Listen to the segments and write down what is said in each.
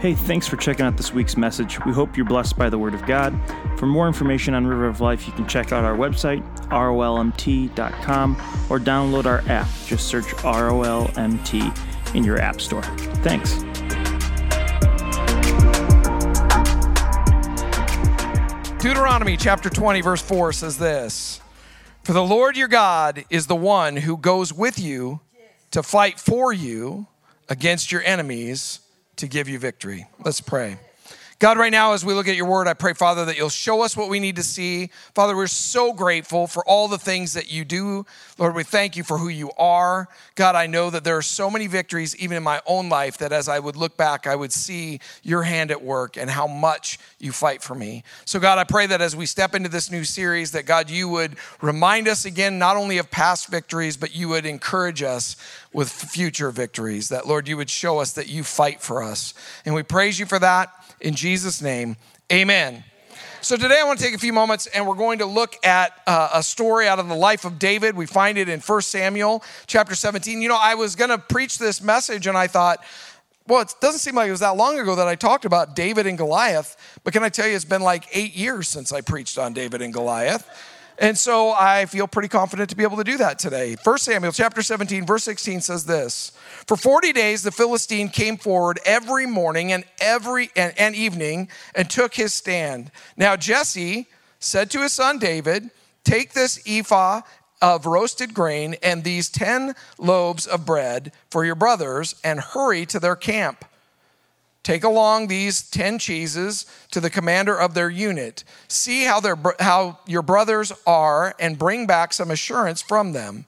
Hey, thanks for checking out this week's message. We hope you're blessed by the Word of God. For more information on River of Life, you can check out our website, rolmt.com, or download our app. Just search ROLMT in your App Store. Thanks. Deuteronomy chapter 20, verse 4 says this For the Lord your God is the one who goes with you to fight for you against your enemies to give you victory. Let's pray. God, right now, as we look at your word, I pray, Father, that you'll show us what we need to see. Father, we're so grateful for all the things that you do. Lord, we thank you for who you are. God, I know that there are so many victories, even in my own life, that as I would look back, I would see your hand at work and how much you fight for me. So, God, I pray that as we step into this new series, that God, you would remind us again, not only of past victories, but you would encourage us with future victories. That, Lord, you would show us that you fight for us. And we praise you for that. In Jesus' name, amen. So today I want to take a few moments and we're going to look at uh, a story out of the life of David. We find it in 1 Samuel chapter 17. You know, I was going to preach this message and I thought, well, it doesn't seem like it was that long ago that I talked about David and Goliath, but can I tell you, it's been like eight years since I preached on David and Goliath. And so I feel pretty confident to be able to do that today. 1 Samuel chapter 17, verse 16 says this For 40 days the Philistine came forward every morning and every and, and evening and took his stand. Now Jesse said to his son David, Take this ephah of roasted grain and these 10 loaves of bread for your brothers and hurry to their camp. Take along these 10 cheeses to the commander of their unit. See how, their, how your brothers are and bring back some assurance from them.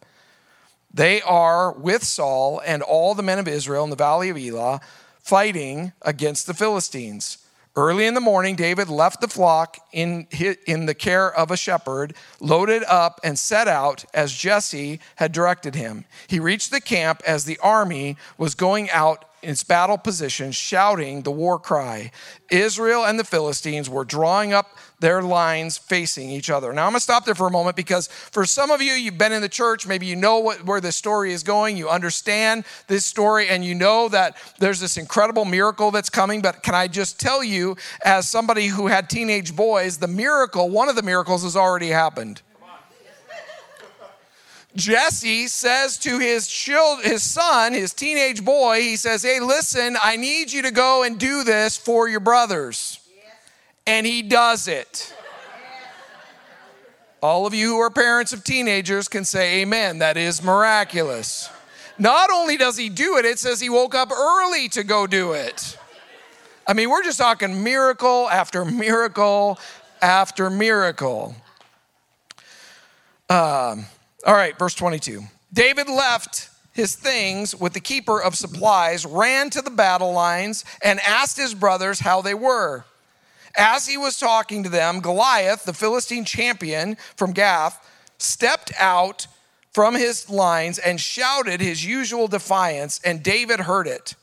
They are with Saul and all the men of Israel in the valley of Elah fighting against the Philistines. Early in the morning, David left the flock in, in the care of a shepherd, loaded up, and set out as Jesse had directed him. He reached the camp as the army was going out its battle position, shouting the war cry. Israel and the Philistines were drawing up their lines facing each other. Now, I'm going to stop there for a moment because for some of you, you've been in the church, maybe you know what, where this story is going, you understand this story, and you know that there's this incredible miracle that's coming. But can I just tell you, as somebody who had teenage boys, the miracle, one of the miracles has already happened. Jesse says to his child, his son, his teenage boy, he says, Hey, listen, I need you to go and do this for your brothers. Yes. And he does it. Yes. All of you who are parents of teenagers can say, Amen. That is miraculous. Not only does he do it, it says he woke up early to go do it. I mean, we're just talking miracle after miracle after miracle. Um, all right, verse 22. David left his things with the keeper of supplies, ran to the battle lines, and asked his brothers how they were. As he was talking to them, Goliath, the Philistine champion from Gath, stepped out from his lines and shouted his usual defiance, and David heard it.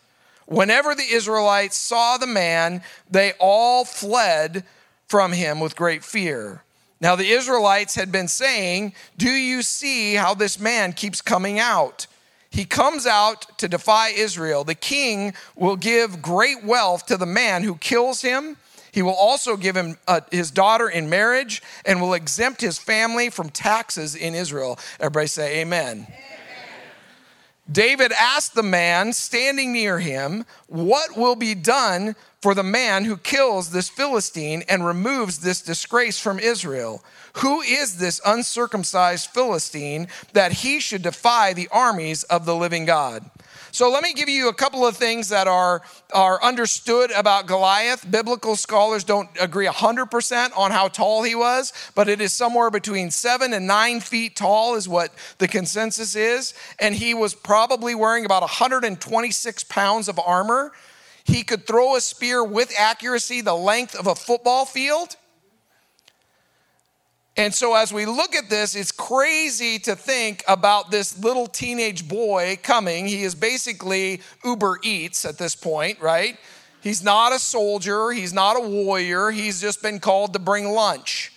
Whenever the Israelites saw the man, they all fled from him with great fear. Now, the Israelites had been saying, Do you see how this man keeps coming out? He comes out to defy Israel. The king will give great wealth to the man who kills him. He will also give him uh, his daughter in marriage and will exempt his family from taxes in Israel. Everybody say, Amen. amen. David asked the man standing near him, What will be done for the man who kills this Philistine and removes this disgrace from Israel? Who is this uncircumcised Philistine that he should defy the armies of the living God? So let me give you a couple of things that are, are understood about Goliath. Biblical scholars don't agree 100% on how tall he was, but it is somewhere between seven and nine feet tall, is what the consensus is. And he was probably wearing about 126 pounds of armor. He could throw a spear with accuracy the length of a football field. And so, as we look at this, it's crazy to think about this little teenage boy coming. He is basically Uber Eats at this point, right? He's not a soldier, he's not a warrior, he's just been called to bring lunch.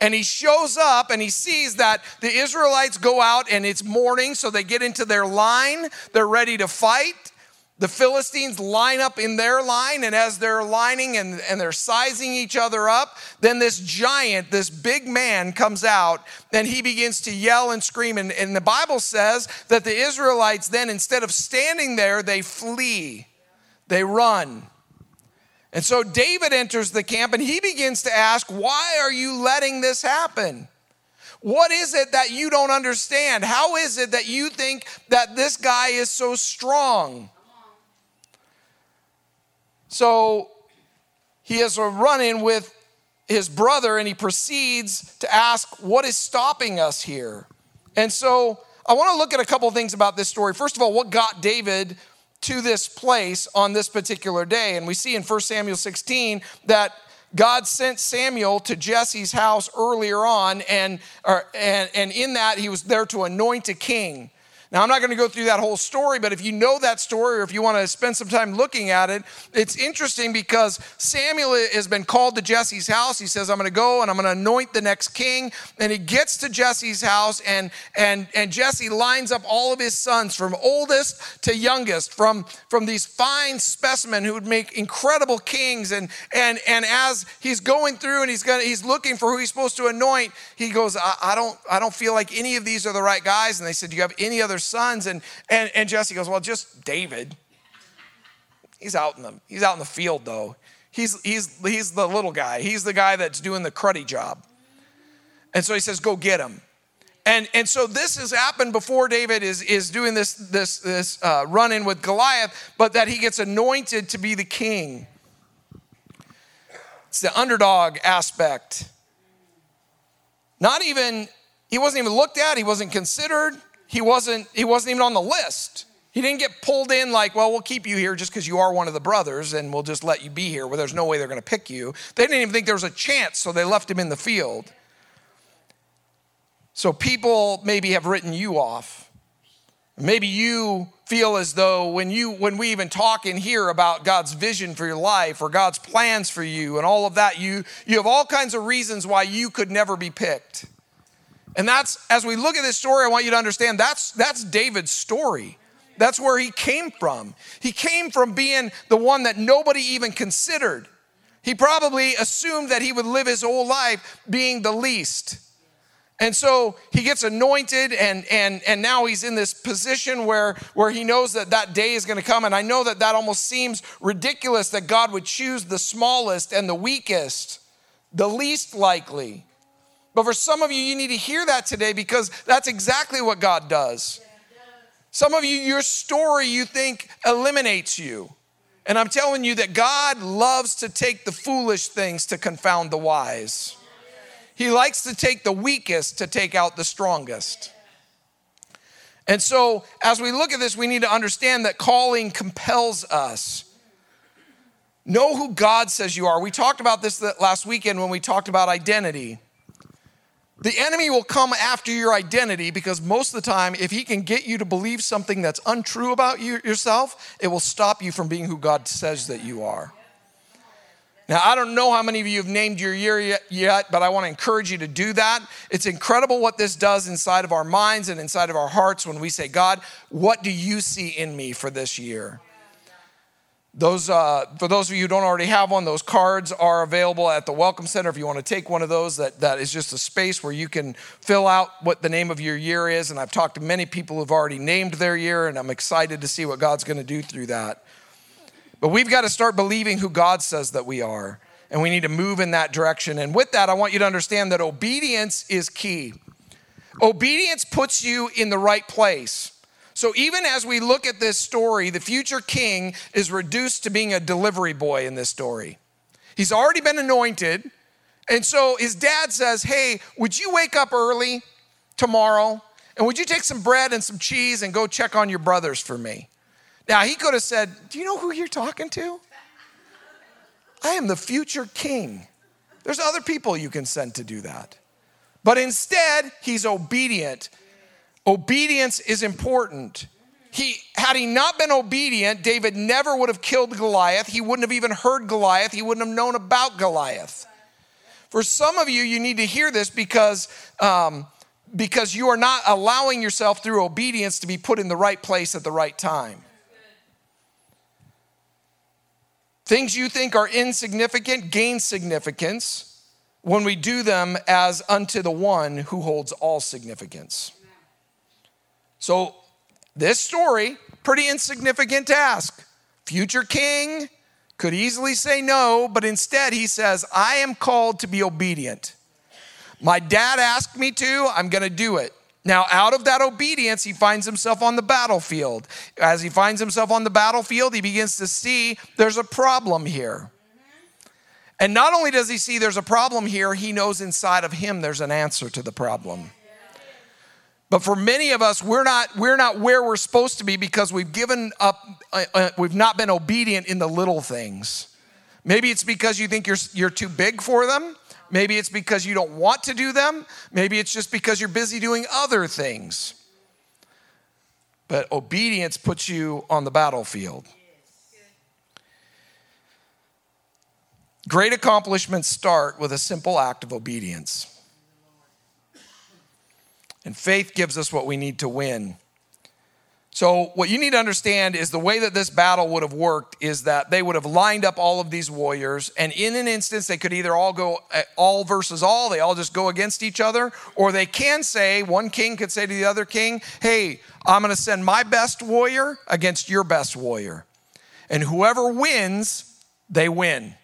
And he shows up and he sees that the Israelites go out and it's morning, so they get into their line, they're ready to fight. The Philistines line up in their line, and as they're lining and, and they're sizing each other up, then this giant, this big man comes out and he begins to yell and scream. And, and the Bible says that the Israelites then, instead of standing there, they flee, they run. And so David enters the camp and he begins to ask, Why are you letting this happen? What is it that you don't understand? How is it that you think that this guy is so strong? So he has a run in with his brother and he proceeds to ask, What is stopping us here? And so I want to look at a couple things about this story. First of all, what got David to this place on this particular day? And we see in 1 Samuel 16 that God sent Samuel to Jesse's house earlier on, and, or, and, and in that, he was there to anoint a king. Now, I'm not going to go through that whole story, but if you know that story or if you want to spend some time looking at it, it's interesting because Samuel has been called to Jesse's house. He says, I'm going to go and I'm going to anoint the next king. And he gets to Jesse's house, and, and, and Jesse lines up all of his sons from oldest to youngest, from, from these fine specimen who would make incredible kings. And, and, and as he's going through and he's, gonna, he's looking for who he's supposed to anoint, he goes, I, I, don't, I don't feel like any of these are the right guys. And they said, Do you have any other other sons. And, and, and Jesse goes, Well, just David. He's out in the, he's out in the field, though. He's, he's, he's the little guy. He's the guy that's doing the cruddy job. And so he says, Go get him. And, and so this has happened before David is, is doing this, this, this uh, run in with Goliath, but that he gets anointed to be the king. It's the underdog aspect. Not even, he wasn't even looked at, he wasn't considered he wasn't, he wasn't even on the list. He didn't get pulled in like, well, we'll keep you here just because you are one of the brothers and we'll just let you be here where there's no way they're going to pick you. They didn't even think there was a chance, so they left him in the field. So people maybe have written you off. Maybe you feel as though when you when we even talk and hear about God's vision for your life or God's plans for you and all of that, you you have all kinds of reasons why you could never be picked. And that's, as we look at this story, I want you to understand that's, that's David's story. That's where he came from. He came from being the one that nobody even considered. He probably assumed that he would live his whole life being the least. And so he gets anointed, and, and, and now he's in this position where, where he knows that that day is going to come. And I know that that almost seems ridiculous that God would choose the smallest and the weakest, the least likely. But for some of you, you need to hear that today because that's exactly what God does. Some of you, your story you think eliminates you. And I'm telling you that God loves to take the foolish things to confound the wise. He likes to take the weakest to take out the strongest. And so, as we look at this, we need to understand that calling compels us. Know who God says you are. We talked about this last weekend when we talked about identity. The enemy will come after your identity because most of the time, if he can get you to believe something that's untrue about you yourself, it will stop you from being who God says that you are. Now, I don't know how many of you have named your year yet, but I want to encourage you to do that. It's incredible what this does inside of our minds and inside of our hearts when we say, God, what do you see in me for this year? Those, uh, for those of you who don't already have one, those cards are available at the Welcome Center. If you want to take one of those, that, that is just a space where you can fill out what the name of your year is. And I've talked to many people who've already named their year, and I'm excited to see what God's going to do through that. But we've got to start believing who God says that we are, and we need to move in that direction. And with that, I want you to understand that obedience is key. Obedience puts you in the right place. So even as we look at this story, the future king is reduced to being a delivery boy in this story. He's already been anointed. And so his dad says, Hey, would you wake up early tomorrow? And would you take some bread and some cheese and go check on your brothers for me? Now, he could have said, Do you know who you're talking to? I am the future king. There's other people you can send to do that. But instead, he's obedient Obedience is important. He, had he not been obedient, David never would have killed Goliath. He wouldn't have even heard Goliath. He wouldn't have known about Goliath. For some of you, you need to hear this because, um, because you are not allowing yourself through obedience to be put in the right place at the right time. Things you think are insignificant gain significance when we do them as unto the one who holds all significance. So, this story, pretty insignificant task. Future king could easily say no, but instead he says, I am called to be obedient. My dad asked me to, I'm gonna do it. Now, out of that obedience, he finds himself on the battlefield. As he finds himself on the battlefield, he begins to see there's a problem here. And not only does he see there's a problem here, he knows inside of him there's an answer to the problem. But for many of us, we're not, we're not where we're supposed to be because we've given up, uh, uh, we've not been obedient in the little things. Maybe it's because you think you're, you're too big for them. Maybe it's because you don't want to do them. Maybe it's just because you're busy doing other things. But obedience puts you on the battlefield. Great accomplishments start with a simple act of obedience. And faith gives us what we need to win. So, what you need to understand is the way that this battle would have worked is that they would have lined up all of these warriors, and in an instance, they could either all go uh, all versus all, they all just go against each other, or they can say, one king could say to the other king, Hey, I'm gonna send my best warrior against your best warrior. And whoever wins, they win.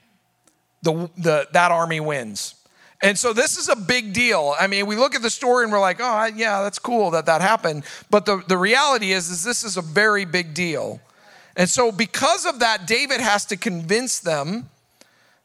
The, the, that army wins. And so this is a big deal. I mean, we look at the story and we're like, oh, yeah, that's cool that that happened. But the, the reality is, is this is a very big deal. And so because of that, David has to convince them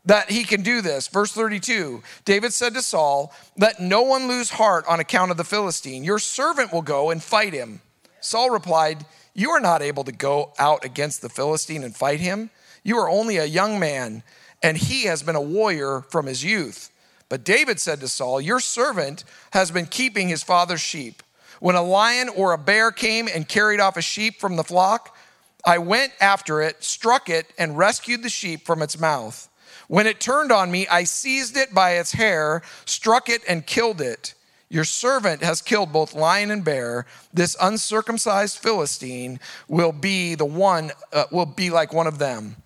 that he can do this. Verse 32 David said to Saul, Let no one lose heart on account of the Philistine. Your servant will go and fight him. Saul replied, You are not able to go out against the Philistine and fight him. You are only a young man, and he has been a warrior from his youth. But David said to Saul, Your servant has been keeping his father's sheep. When a lion or a bear came and carried off a sheep from the flock, I went after it, struck it, and rescued the sheep from its mouth. When it turned on me, I seized it by its hair, struck it, and killed it. Your servant has killed both lion and bear. This uncircumcised Philistine will be the one, uh, will be like one of them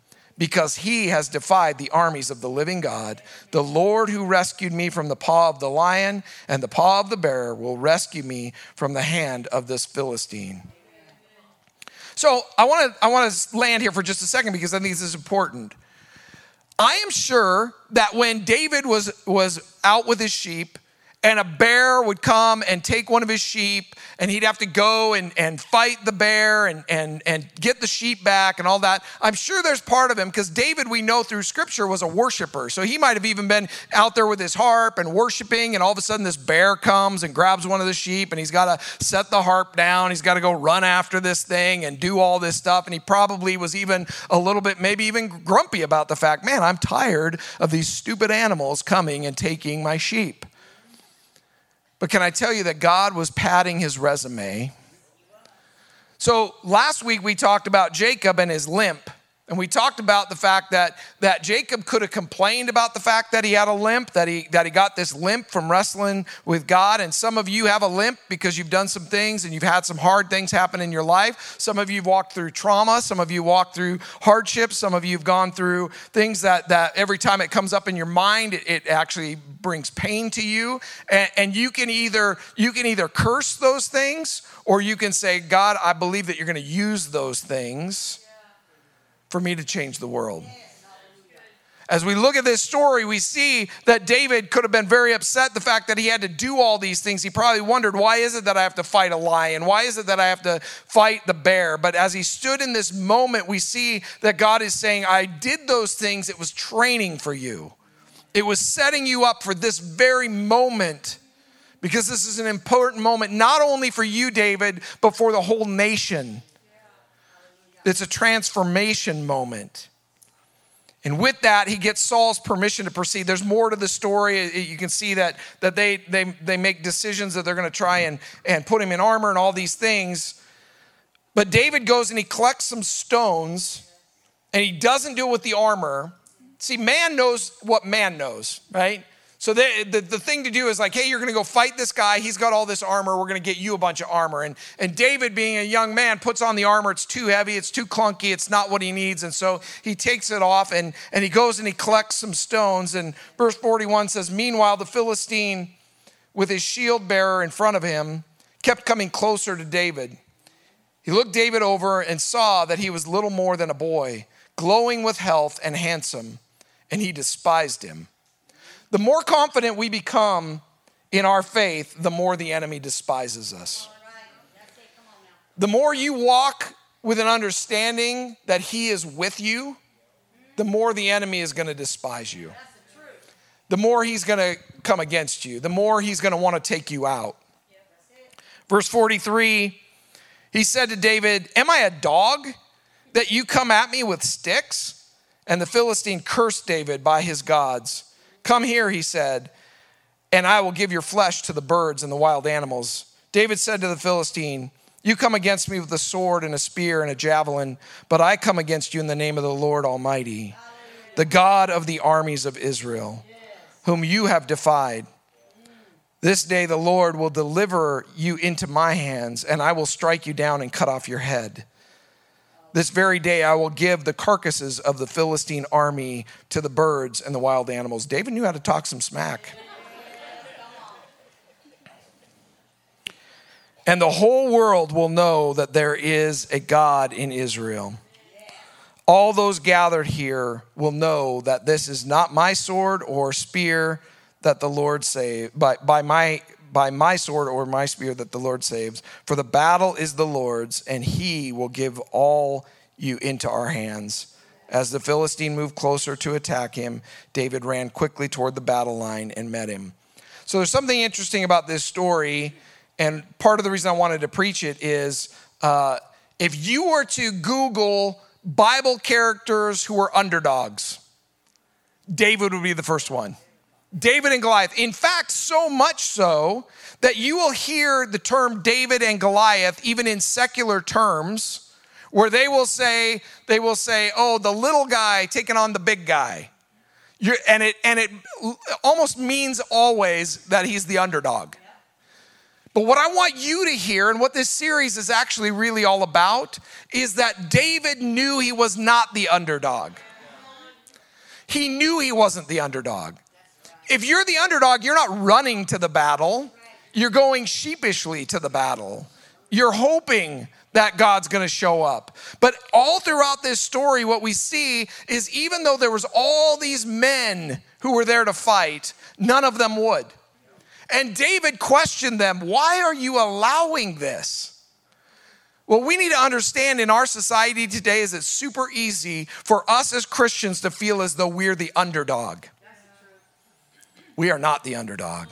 because he has defied the armies of the living God. The Lord who rescued me from the paw of the lion and the paw of the bear will rescue me from the hand of this Philistine. So I want to I want to land here for just a second because I think this is important. I am sure that when David was was out with his sheep and a bear would come and take one of his sheep and he'd have to go and, and fight the bear and, and, and get the sheep back and all that. I'm sure there's part of him because david we know through scripture was a worshiper. So he might have even been out there with his harp and worshiping and all of a sudden this bear comes and grabs one of the sheep and he's got to set the harp down. He's got to go run after this thing and do all this stuff. And he probably was even a little bit maybe even grumpy about the fact man i'm tired of these stupid animals coming and taking my sheep but can I tell you that God was padding his resume? So last week we talked about Jacob and his limp. And we talked about the fact that, that Jacob could have complained about the fact that he had a limp, that he, that he got this limp from wrestling with God. And some of you have a limp because you've done some things and you've had some hard things happen in your life. Some of you have walked through trauma. Some of you walked through hardships. Some of you have gone through things that, that every time it comes up in your mind, it, it actually brings pain to you. And, and you, can either, you can either curse those things or you can say, God, I believe that you're going to use those things for me to change the world. As we look at this story, we see that David could have been very upset the fact that he had to do all these things. He probably wondered, why is it that I have to fight a lion? Why is it that I have to fight the bear? But as he stood in this moment, we see that God is saying, I did those things. It was training for you, it was setting you up for this very moment because this is an important moment, not only for you, David, but for the whole nation. It's a transformation moment. And with that, he gets Saul's permission to proceed. There's more to the story. You can see that, that they, they, they make decisions that they're going to try and, and put him in armor and all these things. But David goes and he collects some stones and he doesn't do it with the armor. See, man knows what man knows, right? So they, the, the thing to do is like, hey, you're going to go fight this guy. He's got all this armor. We're going to get you a bunch of armor. And, and David, being a young man, puts on the armor. It's too heavy. It's too clunky. It's not what he needs. And so he takes it off and, and he goes and he collects some stones. And verse 41 says, Meanwhile, the Philistine, with his shield bearer in front of him, kept coming closer to David. He looked David over and saw that he was little more than a boy, glowing with health and handsome, and he despised him. The more confident we become in our faith, the more the enemy despises us. The more you walk with an understanding that he is with you, the more the enemy is going to despise you. The more he's going to come against you, the more he's going to want to take you out. Verse 43, he said to David, Am I a dog that you come at me with sticks? And the Philistine cursed David by his gods. Come here, he said, and I will give your flesh to the birds and the wild animals. David said to the Philistine, You come against me with a sword and a spear and a javelin, but I come against you in the name of the Lord Almighty, the God of the armies of Israel, whom you have defied. This day the Lord will deliver you into my hands, and I will strike you down and cut off your head. This very day I will give the carcasses of the Philistine army to the birds and the wild animals. David knew how to talk some smack. And the whole world will know that there is a God in Israel. All those gathered here will know that this is not my sword or spear that the Lord saved, by, by my by my sword or my spear that the Lord saves. For the battle is the Lord's, and he will give all you into our hands. As the Philistine moved closer to attack him, David ran quickly toward the battle line and met him. So there's something interesting about this story, and part of the reason I wanted to preach it is uh, if you were to Google Bible characters who were underdogs, David would be the first one. David and Goliath. In fact, so much so that you will hear the term David and Goliath even in secular terms, where they will say, they will say, oh, the little guy taking on the big guy. You're, and it and it almost means always that he's the underdog. But what I want you to hear, and what this series is actually really all about, is that David knew he was not the underdog. He knew he wasn't the underdog if you're the underdog, you're not running to the battle, you're going sheepishly to the battle. You're hoping that God's going to show up. But all throughout this story what we see is even though there was all these men who were there to fight, none of them would. And David questioned them, "Why are you allowing this?" Well, we need to understand in our society today is it's super easy for us as Christians to feel as though we're the underdog. We are not the underdog.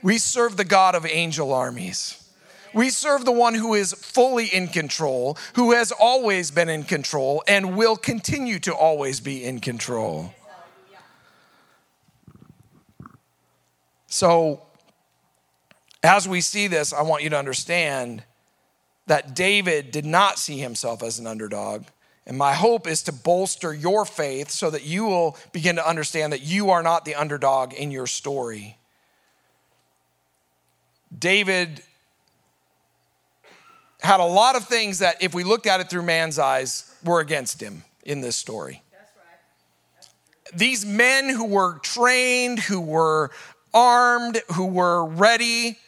We serve the God of angel armies. We serve the one who is fully in control, who has always been in control, and will continue to always be in control. So, as we see this, I want you to understand that David did not see himself as an underdog. And my hope is to bolster your faith so that you will begin to understand that you are not the underdog in your story. David had a lot of things that, if we looked at it through man's eyes, were against him in this story. These men who were trained, who were armed, who were ready,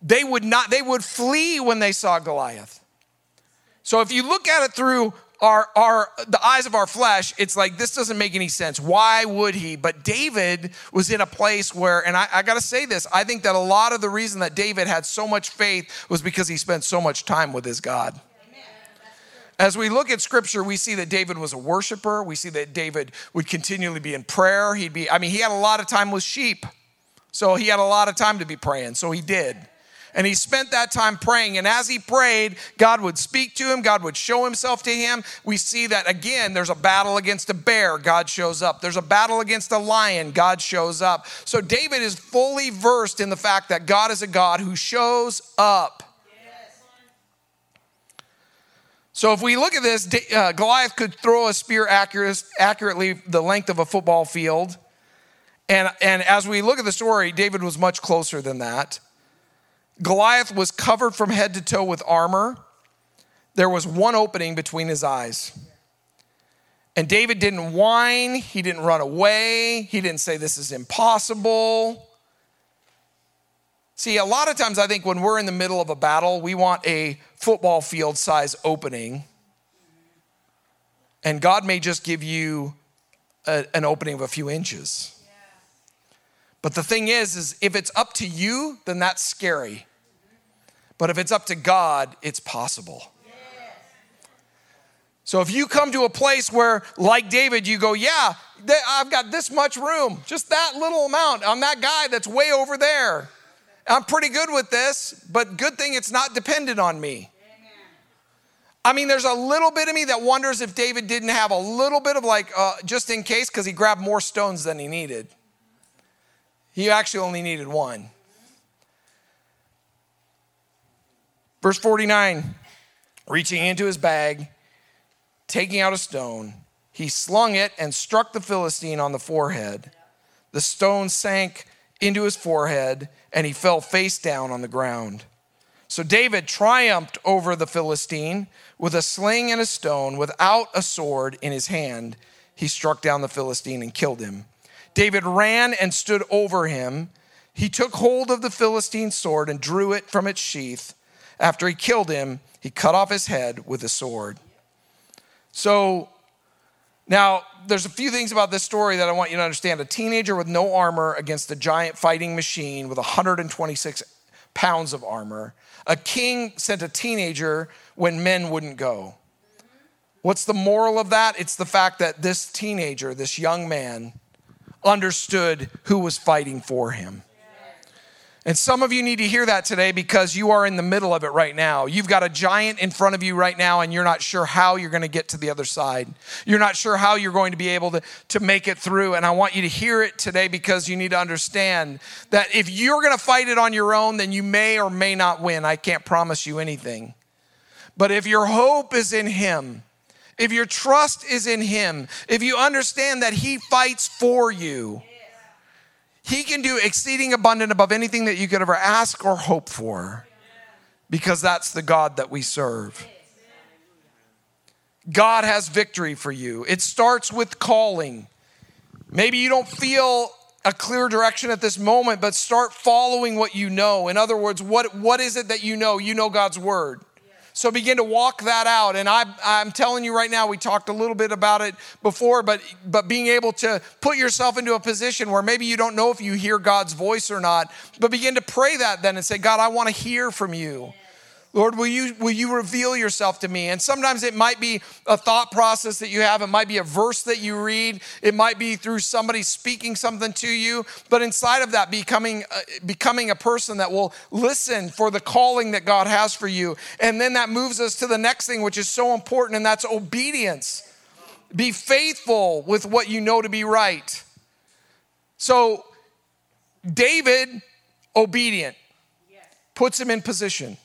they would not, they would flee when they saw Goliath. So if you look at it through our, our the eyes of our flesh, it's like this doesn't make any sense. Why would he? But David was in a place where, and I, I gotta say this, I think that a lot of the reason that David had so much faith was because he spent so much time with his God. As we look at scripture, we see that David was a worshiper. We see that David would continually be in prayer. He'd be, I mean, he had a lot of time with sheep. So he had a lot of time to be praying. So he did. And he spent that time praying. And as he prayed, God would speak to him, God would show himself to him. We see that again, there's a battle against a bear, God shows up. There's a battle against a lion, God shows up. So David is fully versed in the fact that God is a God who shows up. So if we look at this, uh, Goliath could throw a spear accurate, accurately the length of a football field. And, and as we look at the story, David was much closer than that. Goliath was covered from head to toe with armor. There was one opening between his eyes. And David didn't whine, he didn't run away, he didn't say, This is impossible. See, a lot of times I think when we're in the middle of a battle, we want a football field size opening. And God may just give you a, an opening of a few inches. But the thing is, is if it's up to you, then that's scary. But if it's up to God, it's possible. So if you come to a place where, like David, you go, Yeah, I've got this much room, just that little amount. I'm that guy that's way over there. I'm pretty good with this, but good thing it's not dependent on me. I mean, there's a little bit of me that wonders if David didn't have a little bit of like, uh, just in case, because he grabbed more stones than he needed. He actually only needed one. Verse 49 reaching into his bag, taking out a stone, he slung it and struck the Philistine on the forehead. The stone sank into his forehead and he fell face down on the ground. So David triumphed over the Philistine with a sling and a stone, without a sword in his hand. He struck down the Philistine and killed him. David ran and stood over him. He took hold of the Philistine's sword and drew it from its sheath. After he killed him, he cut off his head with a sword. So now there's a few things about this story that I want you to understand. A teenager with no armor against a giant fighting machine with 126 pounds of armor. A king sent a teenager when men wouldn't go. What's the moral of that? It's the fact that this teenager, this young man, understood who was fighting for him. And some of you need to hear that today because you are in the middle of it right now. You've got a giant in front of you right now, and you're not sure how you're going to get to the other side. You're not sure how you're going to be able to, to make it through. And I want you to hear it today because you need to understand that if you're going to fight it on your own, then you may or may not win. I can't promise you anything. But if your hope is in Him, if your trust is in Him, if you understand that He fights for you, he can do exceeding abundant above anything that you could ever ask or hope for because that's the God that we serve. God has victory for you. It starts with calling. Maybe you don't feel a clear direction at this moment, but start following what you know. In other words, what, what is it that you know? You know God's word. So begin to walk that out. And I, I'm telling you right now, we talked a little bit about it before, but, but being able to put yourself into a position where maybe you don't know if you hear God's voice or not, but begin to pray that then and say, God, I want to hear from you. Lord, will you, will you reveal yourself to me? And sometimes it might be a thought process that you have. It might be a verse that you read. It might be through somebody speaking something to you. But inside of that, becoming, uh, becoming a person that will listen for the calling that God has for you. And then that moves us to the next thing, which is so important, and that's obedience. Be faithful with what you know to be right. So, David, obedient, puts him in position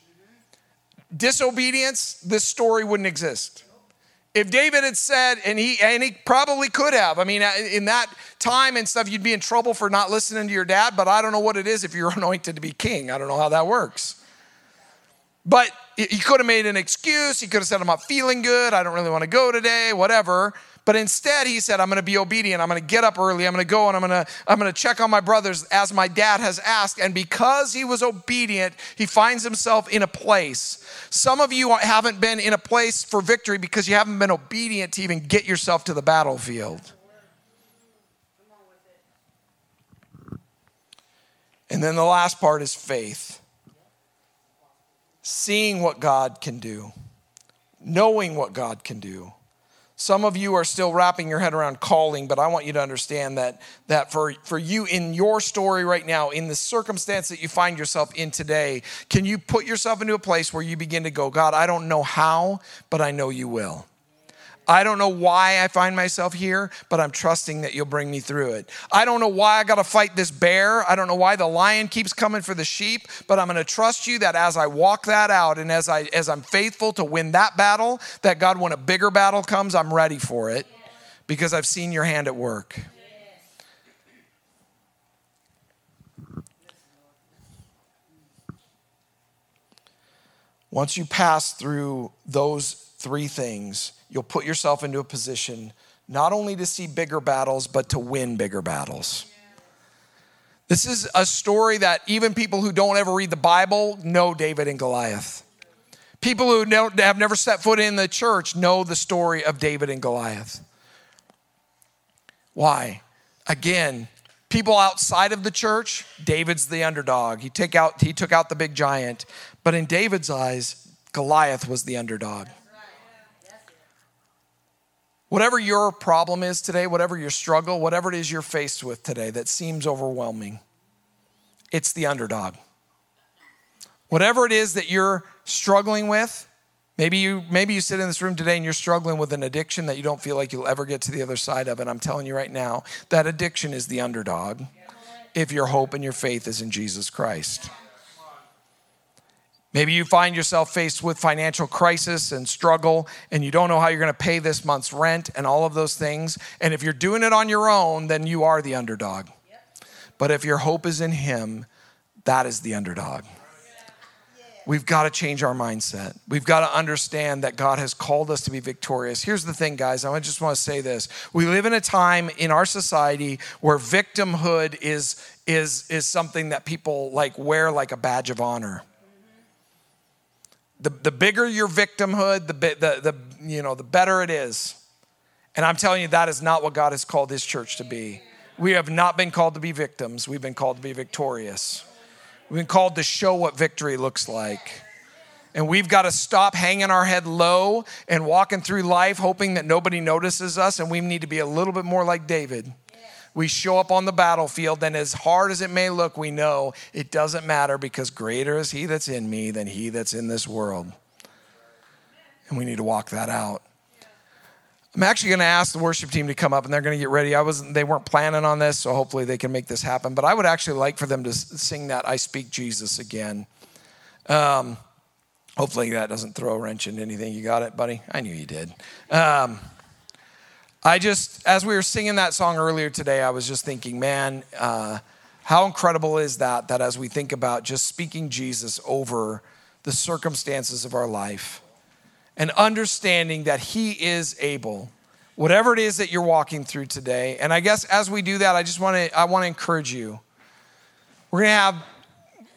disobedience, this story wouldn't exist. If David had said, and he and he probably could have. I mean, uh, in that time and stuff, you'd be in trouble for not listening to your dad. But I don't know what it is if you're anointed to be king. I don't know how that works. But he could have made an excuse. He could have said, "I'm not feeling good. I don't really want to go today. Whatever." But instead, he said, I'm going to be obedient. I'm going to get up early. I'm going to go and I'm going to, I'm going to check on my brothers as my dad has asked. And because he was obedient, he finds himself in a place. Some of you haven't been in a place for victory because you haven't been obedient to even get yourself to the battlefield. And then the last part is faith. Seeing what God can do, knowing what God can do. Some of you are still wrapping your head around calling, but I want you to understand that, that for, for you in your story right now, in the circumstance that you find yourself in today, can you put yourself into a place where you begin to go, God, I don't know how, but I know you will. I don't know why I find myself here, but I'm trusting that you'll bring me through it. I don't know why I got to fight this bear. I don't know why the lion keeps coming for the sheep, but I'm going to trust you that as I walk that out and as I as I'm faithful to win that battle, that God when a bigger battle comes, I'm ready for it because I've seen your hand at work. Once you pass through those three things, you'll put yourself into a position not only to see bigger battles, but to win bigger battles. This is a story that even people who don't ever read the Bible know David and Goliath. People who have never set foot in the church know the story of David and Goliath. Why? Again, people outside of the church, David's the underdog. He, take out, he took out the big giant. But in David's eyes, Goliath was the underdog. Whatever your problem is today, whatever your struggle, whatever it is you're faced with today that seems overwhelming, it's the underdog. Whatever it is that you're struggling with, maybe you maybe you sit in this room today and you're struggling with an addiction that you don't feel like you'll ever get to the other side of and I'm telling you right now, that addiction is the underdog if your hope and your faith is in Jesus Christ. Maybe you find yourself faced with financial crisis and struggle, and you don't know how you're going to pay this month's rent and all of those things. And if you're doing it on your own, then you are the underdog. But if your hope is in Him, that is the underdog. We've got to change our mindset. We've got to understand that God has called us to be victorious. Here's the thing, guys. I just want to say this. We live in a time in our society where victimhood is, is, is something that people like wear like a badge of honor the, the bigger your victimhood, the, the, the, you know, the better it is. And I'm telling you, that is not what God has called His church to be. We have not been called to be victims, we've been called to be victorious. We've been called to show what victory looks like. And we've got to stop hanging our head low and walking through life hoping that nobody notices us. And we need to be a little bit more like David we show up on the battlefield, then as hard as it may look, we know it doesn't matter because greater is He that's in me than He that's in this world. And we need to walk that out. I'm actually going to ask the worship team to come up and they're going to get ready. I wasn't they weren't planning on this, so hopefully they can make this happen, but I would actually like for them to sing that I speak Jesus again. Um, hopefully that doesn't throw a wrench into anything. You got it, buddy? I knew you did. Um, I just, as we were singing that song earlier today, I was just thinking, man, uh, how incredible is that? That as we think about just speaking Jesus over the circumstances of our life and understanding that He is able, whatever it is that you're walking through today. And I guess as we do that, I just want to, I want to encourage you. We're going to have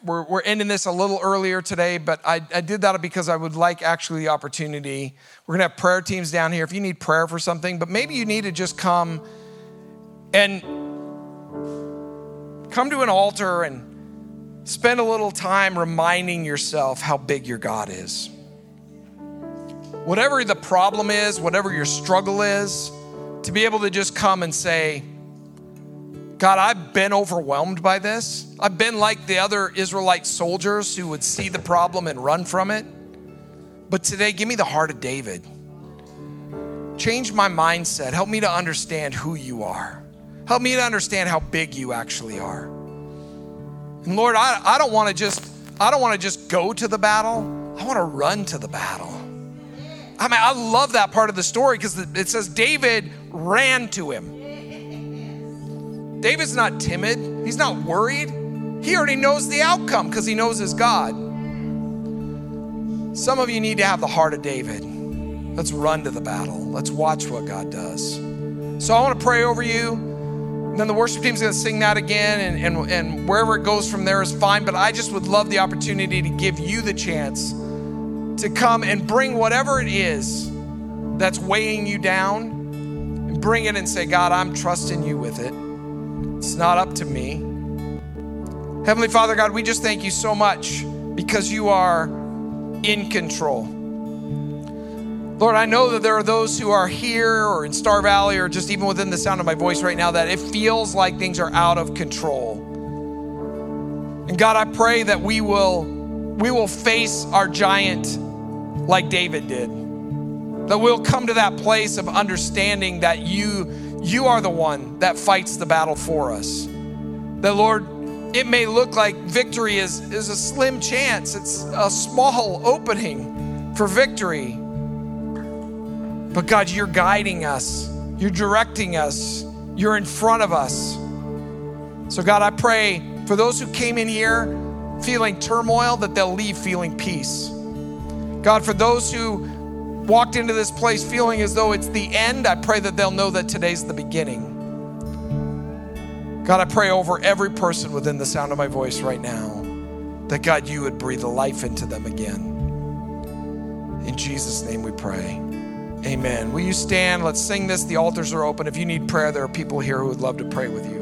we're, we're ending this a little earlier today, but I, I did that because I would like actually the opportunity. We're gonna have prayer teams down here if you need prayer for something, but maybe you need to just come and come to an altar and spend a little time reminding yourself how big your God is. Whatever the problem is, whatever your struggle is, to be able to just come and say, God, I've been overwhelmed by this. I've been like the other Israelite soldiers who would see the problem and run from it. But today, give me the heart of David. Change my mindset. Help me to understand who you are. Help me to understand how big you actually are. And Lord, I, I don't want to just I don't want to just go to the battle. I want to run to the battle. I mean, I love that part of the story because it says David ran to him. David's not timid, he's not worried. He already knows the outcome because he knows his God. Some of you need to have the heart of David. Let's run to the battle. Let's watch what God does. So I want to pray over you. And then the worship team's going to sing that again, and, and, and wherever it goes from there is fine. But I just would love the opportunity to give you the chance to come and bring whatever it is that's weighing you down and bring it and say, God, I'm trusting you with it. It's not up to me. Heavenly Father, God, we just thank you so much because you are in control. Lord, I know that there are those who are here or in Star Valley or just even within the sound of my voice right now that it feels like things are out of control. And God, I pray that we will we will face our giant like David did. That we'll come to that place of understanding that you you are the one that fights the battle for us. That, Lord, it may look like victory is, is a slim chance, it's a small opening for victory. But, God, you're guiding us, you're directing us, you're in front of us. So, God, I pray for those who came in here feeling turmoil that they'll leave feeling peace. God, for those who walked into this place feeling as though it's the end, I pray that they'll know that today's the beginning. God, I pray over every person within the sound of my voice right now that God, you would breathe life into them again. In Jesus' name we pray. Amen. Will you stand? Let's sing this. The altars are open. If you need prayer, there are people here who would love to pray with you.